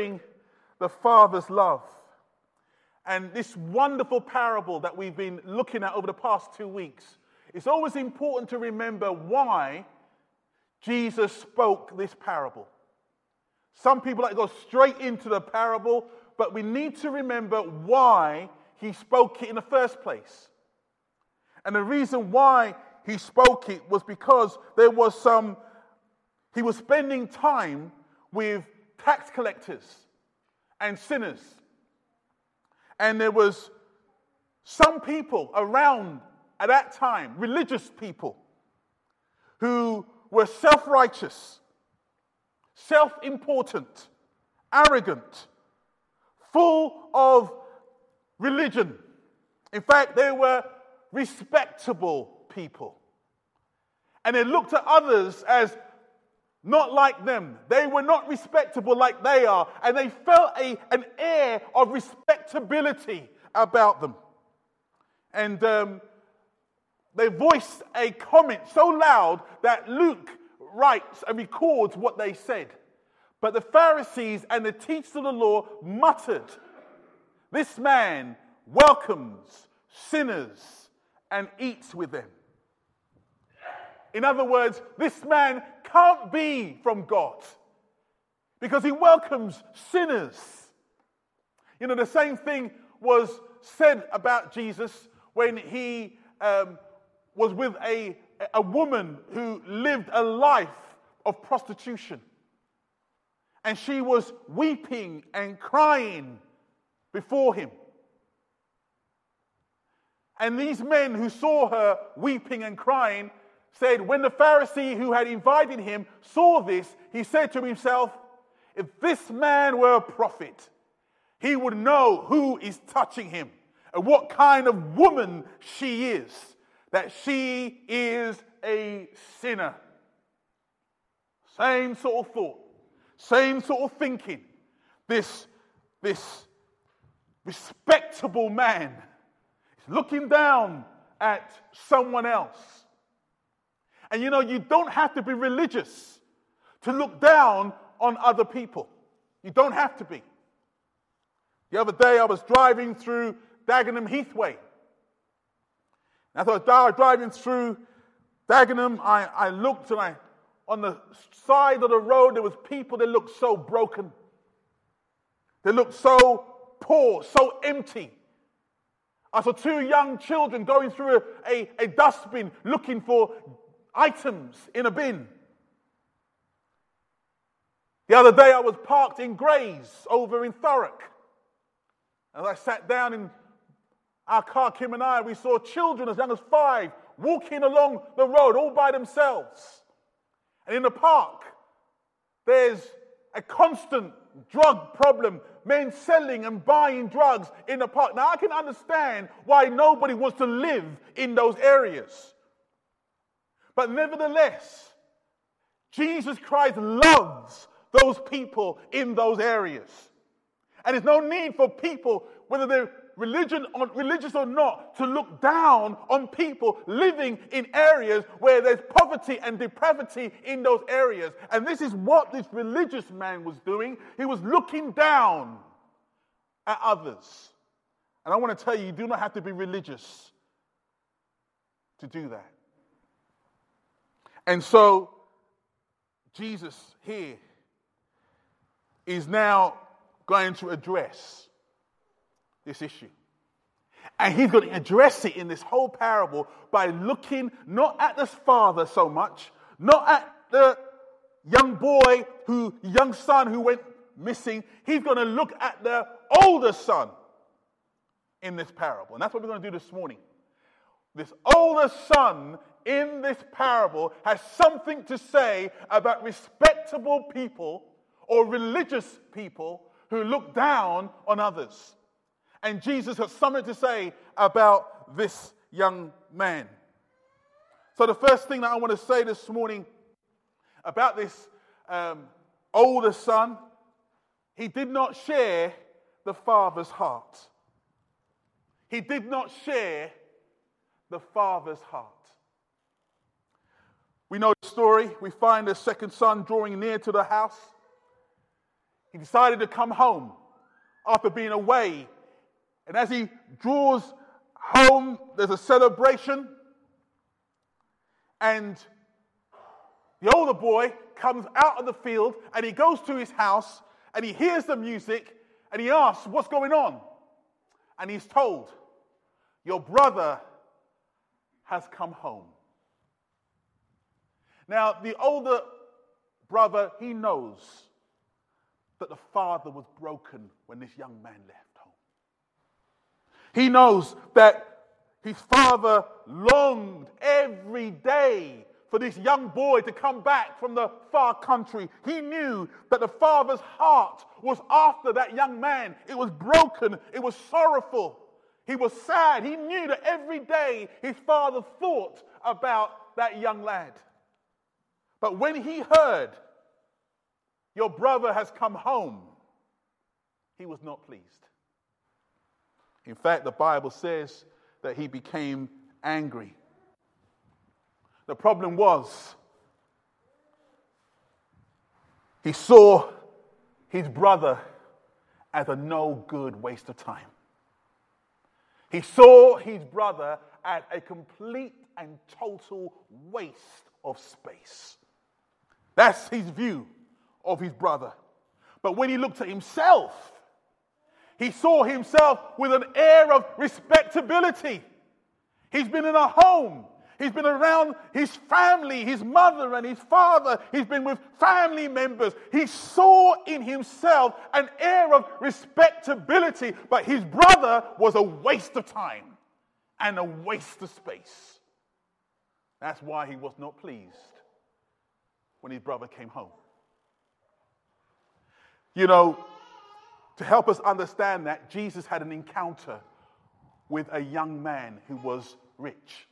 sharing the Father's love. And this wonderful parable that we've been looking at over the past two weeks, it's always important to remember why Jesus spoke this parable. Some people like to go straight into the parable, but we need to remember why he spoke it in the first place. And the reason why he spoke it was because there was some, he was spending time with tax collectors and sinners. And there was some people around at that time, religious people, who were self righteous, self important, arrogant, full of religion. In fact, they were respectable people. And they looked at others as not like them. They were not respectable like they are. And they felt a, an air of respectability about them. And um, they voiced a comment so loud that Luke writes and records what they said. But the Pharisees and the teachers of the law muttered, This man welcomes sinners and eats with them. In other words, this man can't be from God because he welcomes sinners. You know, the same thing was said about Jesus when he um, was with a, a woman who lived a life of prostitution. And she was weeping and crying before him. And these men who saw her weeping and crying said, When the Pharisee who had invited him saw this, he said to himself, If this man were a prophet, he would know who is touching him and what kind of woman she is, that she is a sinner. Same sort of thought, same sort of thinking. This, this respectable man is looking down at someone else. And you know, you don't have to be religious to look down on other people. You don't have to be. The other day, I was driving through Dagenham Heathway. And as I was driving through Dagenham, I, I looked and I, on the side of the road, there was people that looked so broken. They looked so poor, so empty. I saw two young children going through a, a, a dustbin looking for items in a bin. The other day I was parked in Grays over in Thurrock. As I sat down in our car, Kim and I, we saw children as young as five walking along the road all by themselves. And in the park, there's a constant drug problem, men selling and buying drugs in the park. Now, I can understand why nobody wants to live in those areas. But nevertheless, Jesus Christ loves those people in those areas. And there's no need for people, whether they're religion or, religious or not, to look down on people living in areas where there's poverty and depravity in those areas. And this is what this religious man was doing. He was looking down at others. And I want to tell you, you do not have to be religious to do that. And so, Jesus here is now going to address this issue. And he's going to address it in this whole parable by looking not at the father so much, not at the young boy who, young son who went missing. He's going to look at the older son in this parable. And that's what we're going to do this morning. This older son in this parable has something to say about respectable people or religious people who look down on others. And Jesus has something to say about this young man. So, the first thing that I want to say this morning about this um, older son, he did not share the father's heart. He did not share the father's heart. We know the story. We find the second son drawing near to the house. he decided to come home after being away. And as he draws home, there's a celebration. And the older boy comes out of the field and he goes to his house and he hears the music and he asks, What's going on? And he's told, Your brother has come home. Now, the older brother, he knows that the father was broken when this young man left home. He knows that his father longed every day for this young boy to come back from the far country. He knew that the father's heart was after that young man. It was broken, it was sorrowful, he was sad. He knew that every day his father thought about that young lad. But when he heard, Your brother has come home, he was not pleased. In fact, the Bible says that he became angry. The problem was, he saw his brother as a no good waste of time. He saw his brother as a complete and total waste of space. That's his view of his brother. But when he looked at himself, he saw himself with an air of respectability. He's been in a home. He's been around his family, his mother and his father. He's been with family members. He saw in himself an air of respectability, but his brother was a waste of time and a waste of space. That's why he was not pleased when his brother came home. You know, to help us understand that, Jesus had an encounter with a young man who was rich.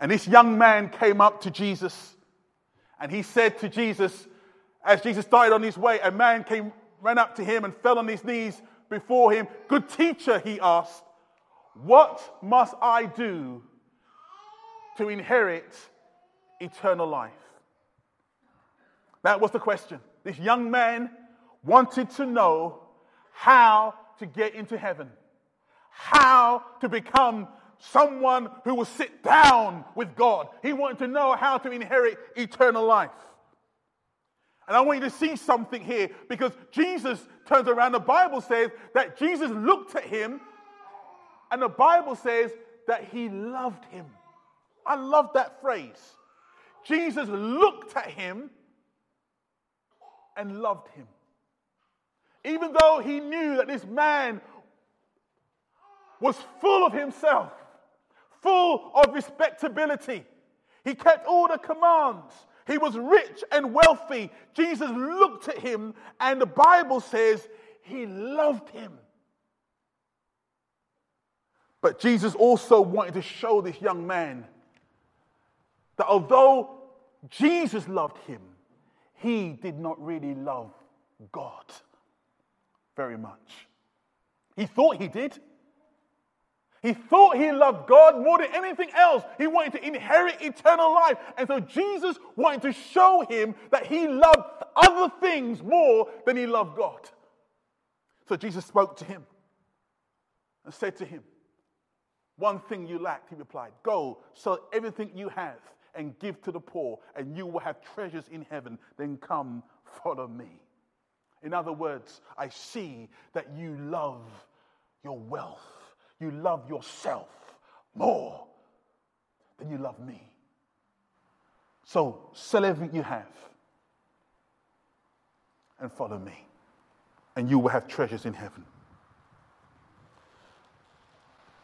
And this young man came up to Jesus and he said to Jesus, as Jesus started on his way, a man came, ran up to him and fell on his knees before him. Good teacher, he asked, what must I do to inherit eternal life? That was the question. This young man wanted to know how to get into heaven, how to become someone who will sit down with God. He wanted to know how to inherit eternal life. And I want you to see something here because Jesus turns around. The Bible says that Jesus looked at him, and the Bible says that he loved him. I love that phrase. Jesus looked at him and loved him. Even though he knew that this man was full of himself, full of respectability, he kept all the commands. He was rich and wealthy. Jesus looked at him, and the Bible says he loved him. But Jesus also wanted to show this young man that although Jesus loved him, he did not really love God very much. He thought he did. He thought he loved God more than anything else. He wanted to inherit eternal life. And so Jesus wanted to show him that he loved other things more than he loved God. So Jesus spoke to him and said to him, One thing you lack, he replied, Go, sell everything you have and give to the poor, and you will have treasures in heaven. Then come, follow me. In other words, I see that you love your wealth, you love yourself more than you love me. So sell everything you have and follow me, and you will have treasures in heaven.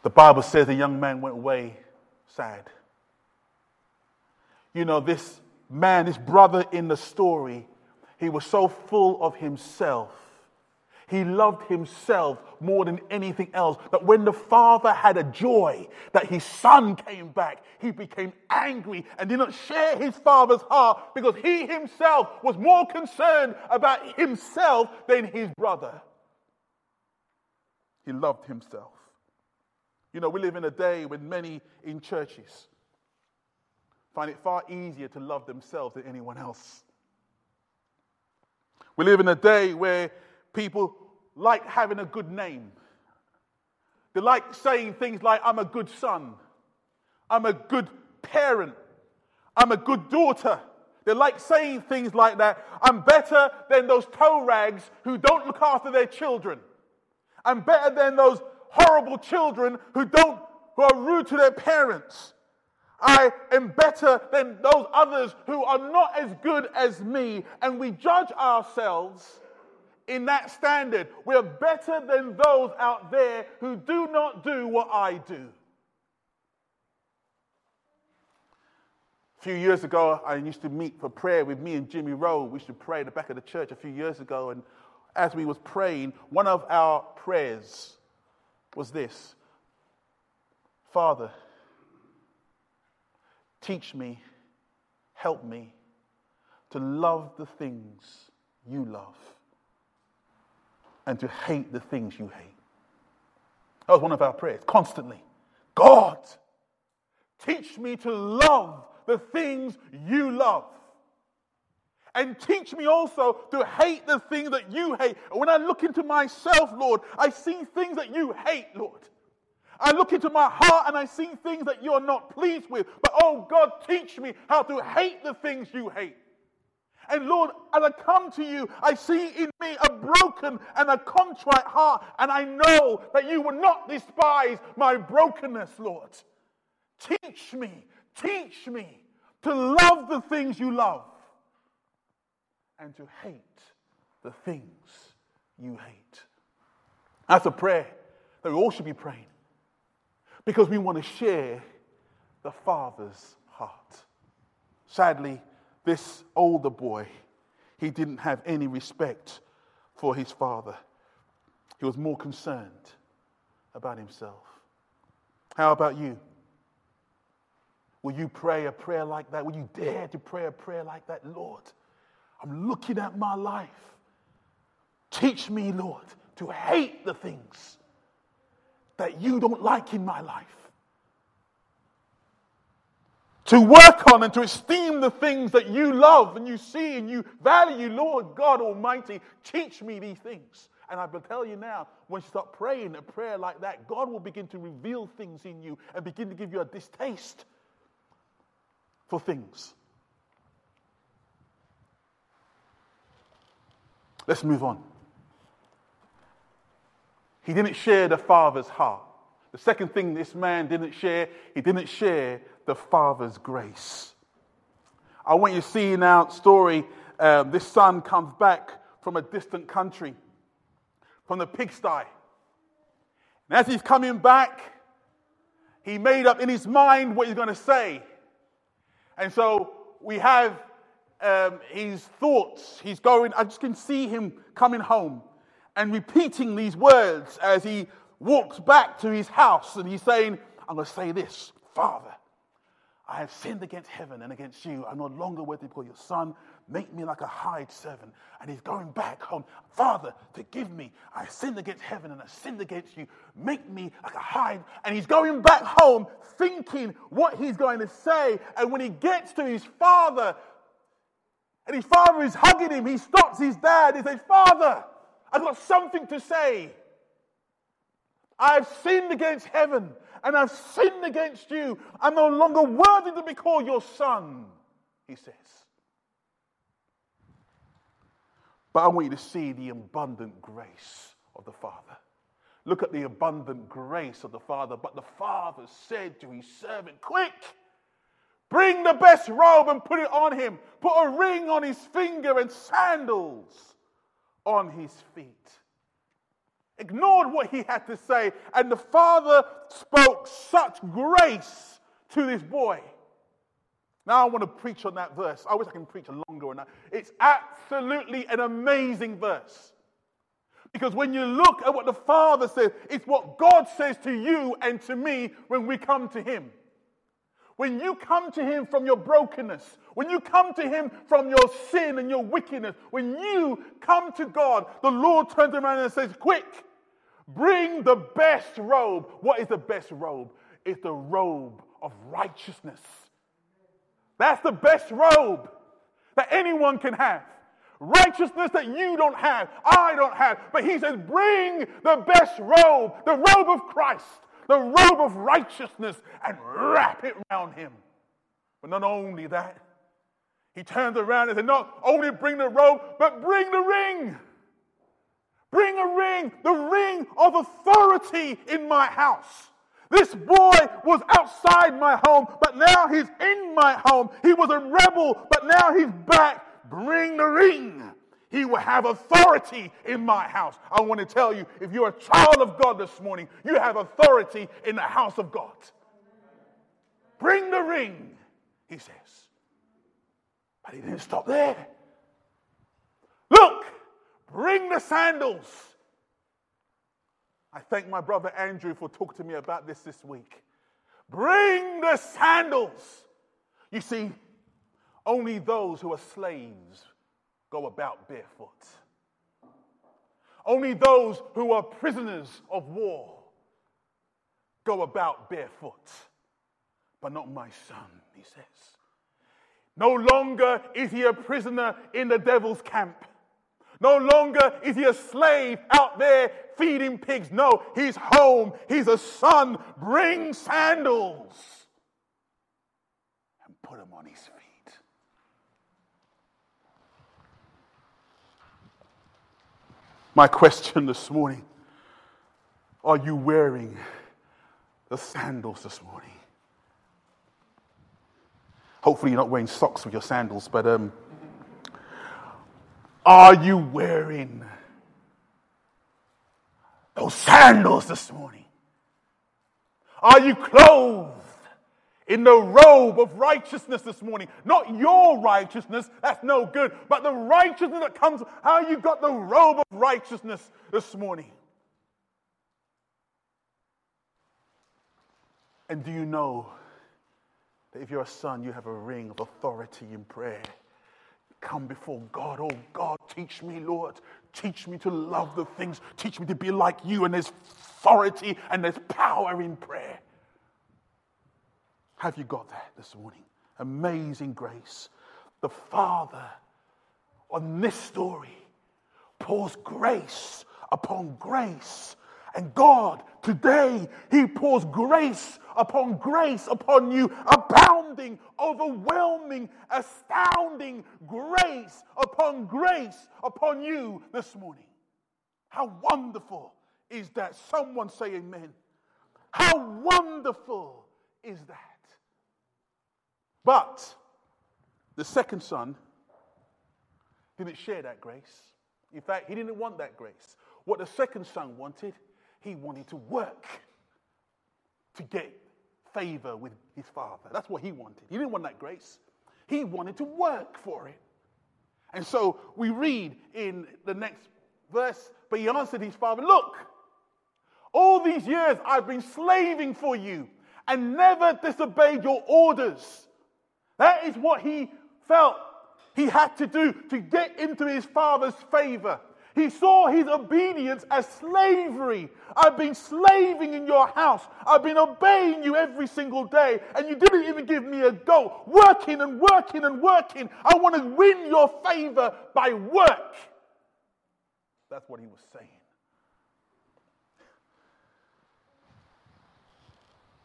The Bible says the young man went away sad. You know, this man, this brother in the story, he was so full of himself. He loved himself more than anything else. That when the father had a joy that his son came back, he became angry and did not share his father's heart because he himself was more concerned about himself than his brother. He loved himself. You know, we live in a day when many in churches find it far easier to love themselves than anyone else. We live in a day where people like having a good name. They like saying things like, I'm a good son, I'm a good parent, I'm a good daughter. They like saying things like that. I'm better than those toe rags who don't look after their children. I'm better than those horrible children who don't who are rude to their parents. I am better than those others who are not as good as me. And we judge ourselves in that standard. We are better than those out there who do not do what I do. A few years ago, I used to meet for prayer with me and Jimmy Rowe. We used to pray at the back of the church a few years ago. And as we was praying, one of our prayers was this Father, teach me, help me to love the things you love and to hate the things you hate. That was one of our prayers, constantly. God, teach me to love the things you love. And teach me also to hate the things that you hate. And when I look into myself, Lord, I see things that you hate, Lord. I look into my heart and I see things that you're not pleased with. But oh God, teach me how to hate the things you hate. And Lord, as I come to you, I see in me a broken and a contrite heart. And I know that you will not despise my brokenness, Lord. Teach me, teach me to love the things you love and to hate the things you hate. That's a prayer that we all should be praying because we want to share the Father's heart. Sadly, this older boy, he didn't have any respect for his father. He was more concerned about himself. How about you? Will you pray a prayer like that? Will you dare to pray a prayer like that? Lord, I'm looking at my life. Teach me, Lord, to hate the things that you don't like in my life. To work on and to esteem the things that you love and you see and you value, Lord God Almighty, teach me these things. And I will tell you now, when you start praying a prayer like that, God will begin to reveal things in you and begin to give you a distaste for things. Let's move on. He didn't share the Father's heart. The second thing this man didn't share, he didn't share the Father's grace. I want you to see now story. Um, this son comes back from a distant country, from the pigsty. And as he's coming back, he made up in his mind what he's going to say. And so we have um, his thoughts. He's going, I just can see him coming home and repeating these words as he walks back to his house and he's saying, I'm going to say this Father, I have sinned against heaven and against you. I'm no longer worthy to call your son. Make me like a hired servant. And he's going back home. Father, forgive me. I sinned against heaven and I sinned against you. Make me like a hired. And he's going back home thinking what he's going to say. And when he gets to his father, and his father is hugging him. He stops his dad. He says, Father, I've got something to say. I've sinned against heaven and I've sinned against you. I'm no longer worthy to be called your son, he says. But I want you to see the abundant grace of the Father. Look at the abundant grace of the Father. But the Father said to his servant, Quick! Bring the best robe and put it on him. Put a ring on his finger and sandals on his feet. Ignored what he had to say, and the father spoke such grace to this boy. Now I want to preach on that verse. I wish I can preach longer one. It's absolutely an amazing verse. Because when you look at what the Father says, it's what God says to you and to me when we come to Him. When you come to Him from your brokenness, when you come to Him from your sin and your wickedness, when you come to God, the Lord turns around and says, Quick, bring the best robe. What is the best robe? It's the robe of righteousness. That's the best robe that anyone can have. Righteousness that you don't have, I don't have. But he says, bring the best robe, the robe of Christ, the robe of righteousness, and wrap it around him. But not only that, he turns around and says, Not only bring the robe, but bring the ring. Bring a ring, the ring of authority in my house. This boy was outside my home, but now he's in my home. He was a rebel, but now he's back. Bring the ring. He will have authority in my house. I want to tell you if you're a child of God this morning, you have authority in the house of God. Bring the ring, he says. But he didn't stop there. Look, bring the sandals. I thank my brother Andrew for talking to me about this this week. Bring the sandals. You see, only those who are slaves go about barefoot. Only those who are prisoners of war go about barefoot. But not my son, he says. No longer is he a prisoner in the devil's camp. No longer is he a slave out there feeding pigs. No, he's home. He's a son. Bring sandals and put him on his feet. My question this morning are you wearing the sandals this morning? Hopefully, you're not wearing socks with your sandals, but um, are you wearing those sandals this morning? Are you clothed in the robe of righteousness this morning? Not your righteousness, that's no good, but the righteousness that comes, how you got the robe of righteousness this morning. And do you know that if you're a son, you have a ring of authority in prayer. Come before God. Oh God, teach me, Lord. Teach me to love the things. Teach me to be like you. And there's authority and there's power in prayer. Have you got that this morning? Amazing grace. The Father on this story pours grace upon grace and God, today, He pours grace upon grace upon you, abounding, overwhelming, astounding grace upon grace upon you this morning. How wonderful is that? Someone say amen. How wonderful is that? But the second son didn't share that grace. In fact, he didn't want that grace. What the second son wanted he wanted to work to get favor with his father. That's what he wanted. He didn't want that grace, he wanted to work for it. And so we read in the next verse, but he answered his father, Look, all these years I've been slaving for you and never disobeyed your orders. That is what he felt he had to do to get into his father's favor. He saw his obedience as slavery. I've been slaving in your house. I've been obeying you every single day, and you didn't even give me a go. Working and working and working. I want to win your favor by work. That's what he was saying.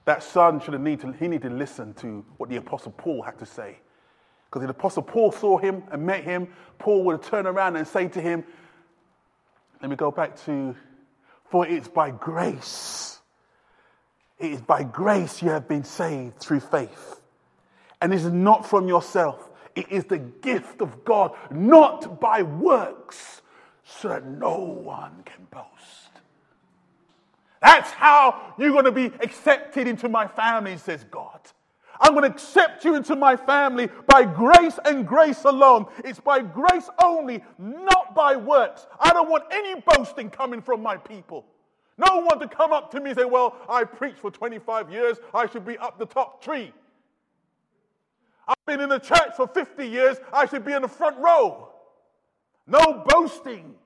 That son should have need to, he needed to listen to what the apostle Paul had to say. Because if the apostle Paul saw him and met him, Paul would have turned around and say to him, let me go back to, for it's by grace. It is by grace you have been saved through faith. And it is not from yourself, it is the gift of God, not by works, so that no one can boast. That's how you're going to be accepted into my family, says God. I'm going to accept you into my family by grace and grace alone. It's by grace only, not by works. I don't want any boasting coming from my people. No one to come up to me and say, Well, I preached for 25 years, I should be up the top tree. I've been in the church for 50 years, I should be in the front row. No boasting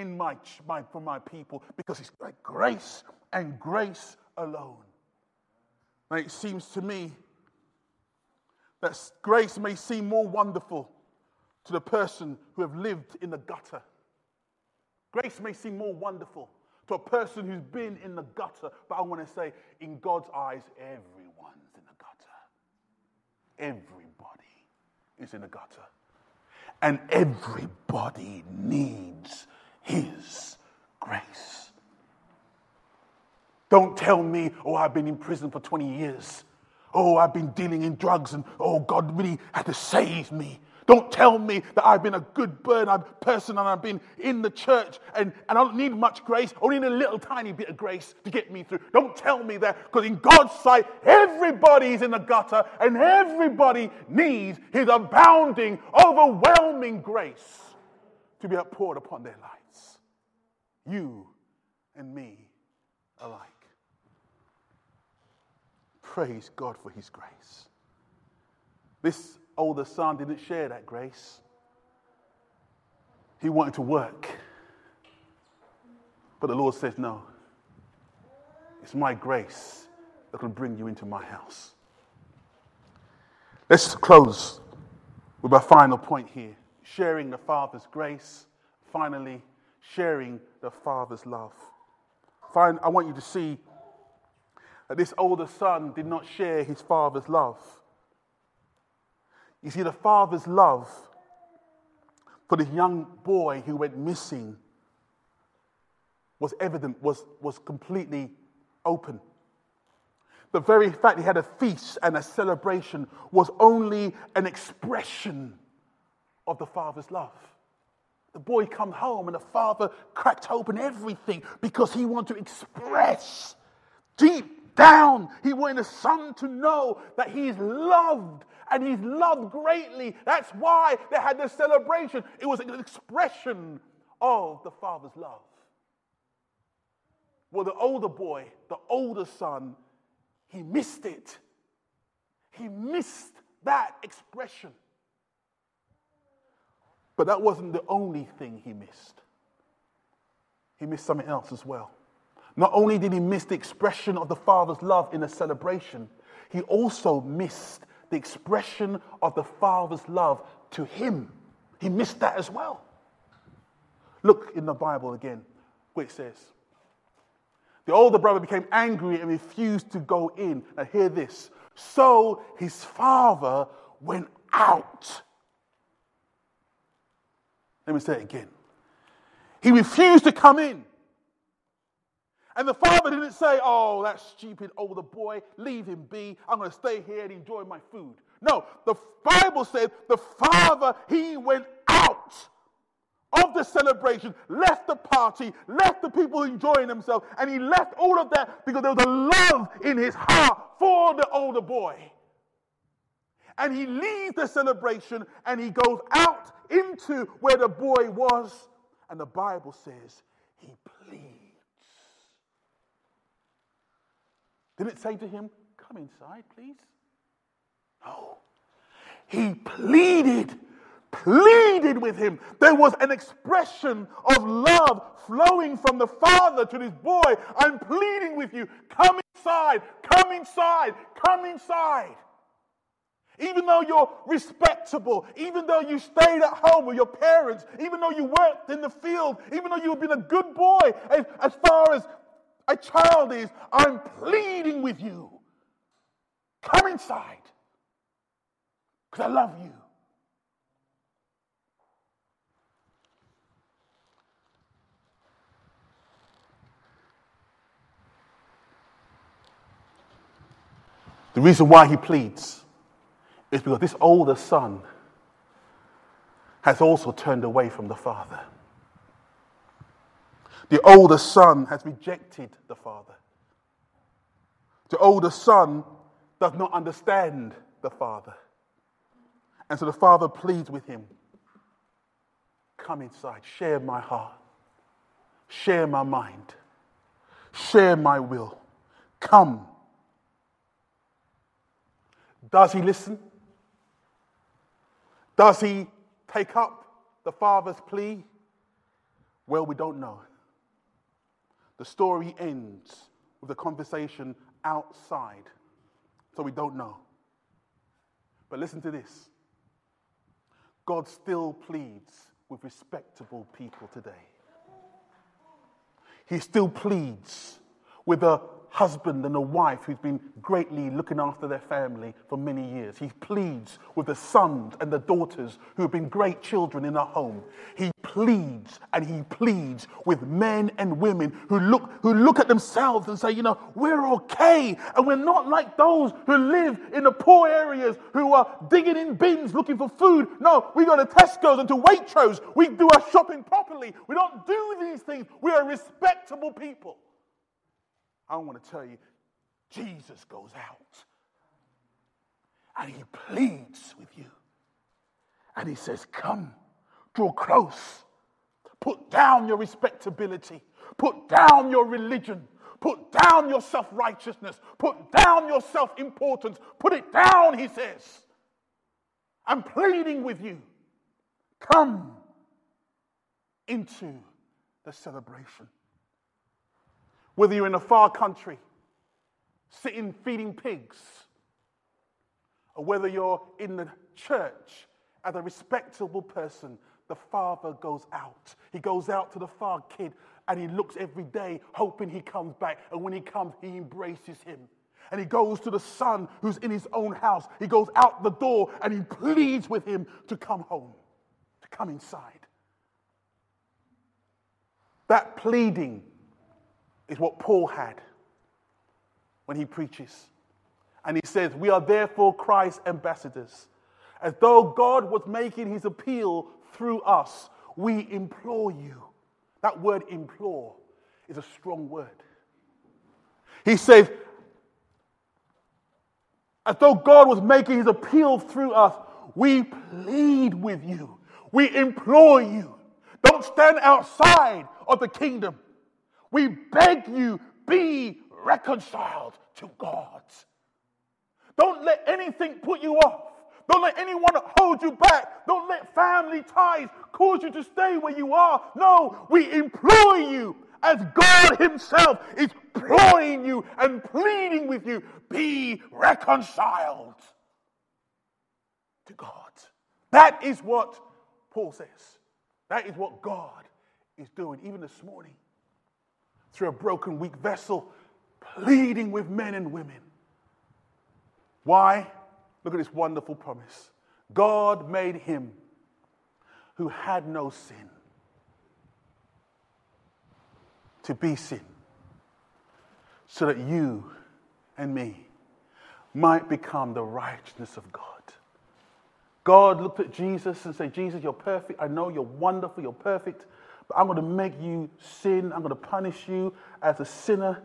in my, my, for my people because it's by grace and grace alone. Now, it seems to me that grace may seem more wonderful to the person who have lived in the gutter. Grace may seem more wonderful to a person who's been in the gutter, but I want to say, in God's eyes, everyone's in the gutter. Everybody is in the gutter. And everybody needs His grace. Don't tell me, oh, I've been in prison for 20 years. Oh, I've been dealing in drugs and oh, God really had to save me. Don't tell me that I've been a good bird, person and I've been in the church and, and I don't need much grace. Only need a little tiny bit of grace to get me through. Don't tell me that because in God's sight, everybody's in the gutter and everybody needs his abounding, overwhelming grace to be poured upon their lives. You and me alike. Praise God for his grace. This older son didn't share that grace. He wanted to work. But the Lord says, No. It's my grace that can bring you into my house. Let's close with our final point here sharing the Father's grace. Finally, sharing the Father's love. Fine, I want you to see that this older son did not share his father's love. You see, the father's love for this young boy who went missing was evident, was, was completely open. The very fact he had a feast and a celebration was only an expression of the father's love. The boy come home and the father cracked open everything because he wanted to express deep down. He wanted the son to know that he's loved and he's loved greatly. That's why they had this celebration. It was an expression of the father's love. Well, the older boy, the older son, he missed it. He missed that expression. But that wasn't the only thing he missed. He missed something else as well. Not only did he miss the expression of the Father's love in a celebration, he also missed the expression of the Father's love to him. He missed that as well. Look in the Bible again, where it says, The older brother became angry and refused to go in. Now, hear this. So his father went out. Let me say it again. He refused to come in. And the father didn't say, Oh, that stupid older boy, leave him be. I'm going to stay here and enjoy my food. No, the Bible said the father, he went out of the celebration, left the party, left the people enjoying themselves, and he left all of that because there was a love in his heart for the older boy. And he leaves the celebration and he goes out into where the boy was, and the Bible says he pleads. Did it say to him, Come inside, please? No. He pleaded, pleaded with him. There was an expression of love flowing from the father to this boy. I'm pleading with you. Come inside, come inside, come inside. Even though you're respectable, even though you stayed at home with your parents, even though you worked in the field, even though you've been a good boy as, as far as a child is, I'm pleading with you. Come inside because I love you. The reason why he pleads is because this older son has also turned away from the father. The older son has rejected the father. The older son does not understand the father. And so the father pleads with him Come inside, share my heart, share my mind, share my will. Come. Does he listen? Does he take up the father's plea? Well, we don't know. The story ends with a conversation outside, so we don't know. But listen to this God still pleads with respectable people today. He still pleads with a husband and a wife who's been greatly looking after their family for many years. He pleads with the sons and the daughters who have been great children in a home. He pleads and he pleads with men and women who look, who look at themselves and say, you know, we're okay. And we're not like those who live in the poor areas who are digging in bins looking for food. No, we go to Tesco's and to Waitrose. We do our shopping properly. We don't do these things. We are respectable people. I want to tell you, Jesus goes out and he pleads with you. And he says, Come, draw close, put down your respectability, put down your religion, put down your self righteousness, put down your self importance, put it down, he says. I'm pleading with you. Come into the celebration. Whether you're in a far country, sitting feeding pigs, or whether you're in the church as a respectable person, the father goes out. He goes out to the far kid and he looks every day, hoping he comes back. And when he comes, he embraces him. And he goes to the son who's in his own house. He goes out the door and he pleads with him to come home, to come inside. That pleading is what Paul had when he preaches. And he says, We are therefore Christ's ambassadors. As though God was making his appeal through us, we implore you. That word implore is a strong word. He says, as though God was making his appeal through us, we plead with you. We implore you. Don't stand outside of the kingdom. We beg you, be reconciled to God. Don't let anything put you off. Don't let anyone hold you back. Don't let family ties cause you to stay where you are. No, we implore you as God Himself is imploring you and pleading with you be reconciled to God. That is what Paul says. That is what God is doing, even this morning through a broken, weak vessel, pleading with men and women. Why? Look at this wonderful promise. God made him who had no sin to be sin so that you and me might become the righteousness of God. God looked at Jesus and said, Jesus, you're perfect. I know you're wonderful. You're perfect. But I'm going to make you sin. I'm going to punish you as a sinner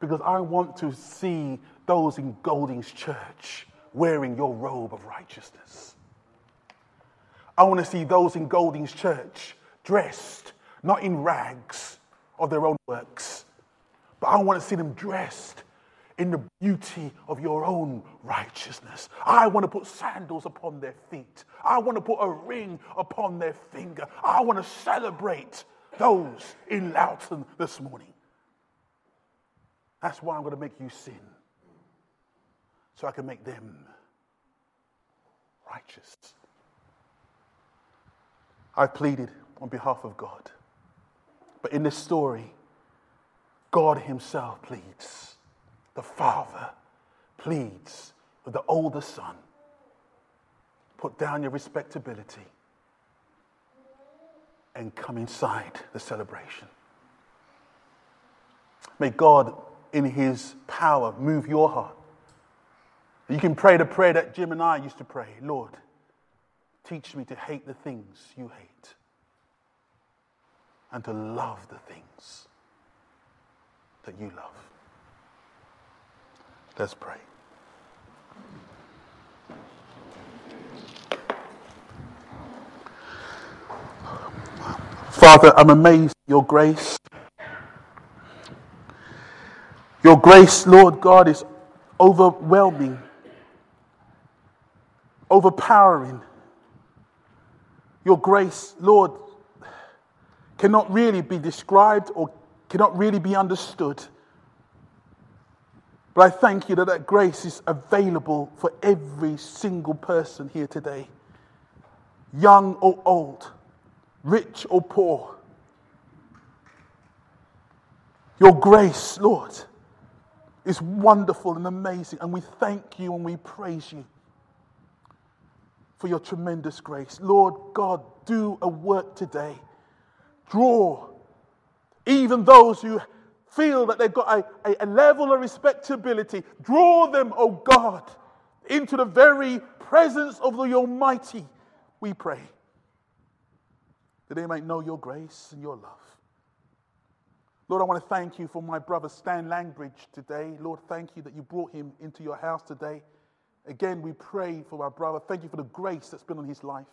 because I want to see those in Golding's church wearing your robe of righteousness. I want to see those in Golding's church dressed not in rags of their own works, but I want to see them dressed in the beauty of your own righteousness. I want to put sandals upon their feet. I want to put a ring upon their finger. I want to celebrate those in Loughton this morning. That's why I'm going to make you sin, so I can make them righteous. I've pleaded on behalf of God. But in this story, God Himself pleads the father pleads with the older son put down your respectability and come inside the celebration. May God, in His power, move your heart. You can pray the prayer that Jim and I used to pray Lord, teach me to hate the things you hate and to love the things that you love. Let's pray. Father, I'm amazed at your grace. Your grace, Lord God, is overwhelming, overpowering. Your grace, Lord, cannot really be described or cannot really be understood. But I thank you that that grace is available for every single person here today. young or old, rich or poor. Your grace, Lord, is wonderful and amazing, and we thank you and we praise you for your tremendous grace. Lord God, do a work today. Draw even those who feel that they've got a, a, a level of respectability, draw them, oh God, into the very presence of the Almighty, we pray, that they might know your grace and your love. Lord, I want to thank you for my brother Stan Langbridge today. Lord, thank you that you brought him into your house today. Again, we pray for our brother. Thank you for the grace that's been on his life.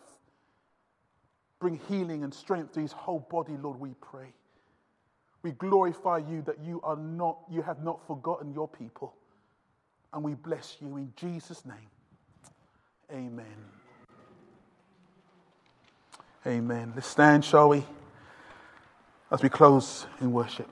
Bring healing and strength to his whole body, Lord, we pray. We glorify you that you are not, you have not forgotten your people. And we bless you in Jesus' name. Amen. Amen. Let's stand, shall we, as we close in worship.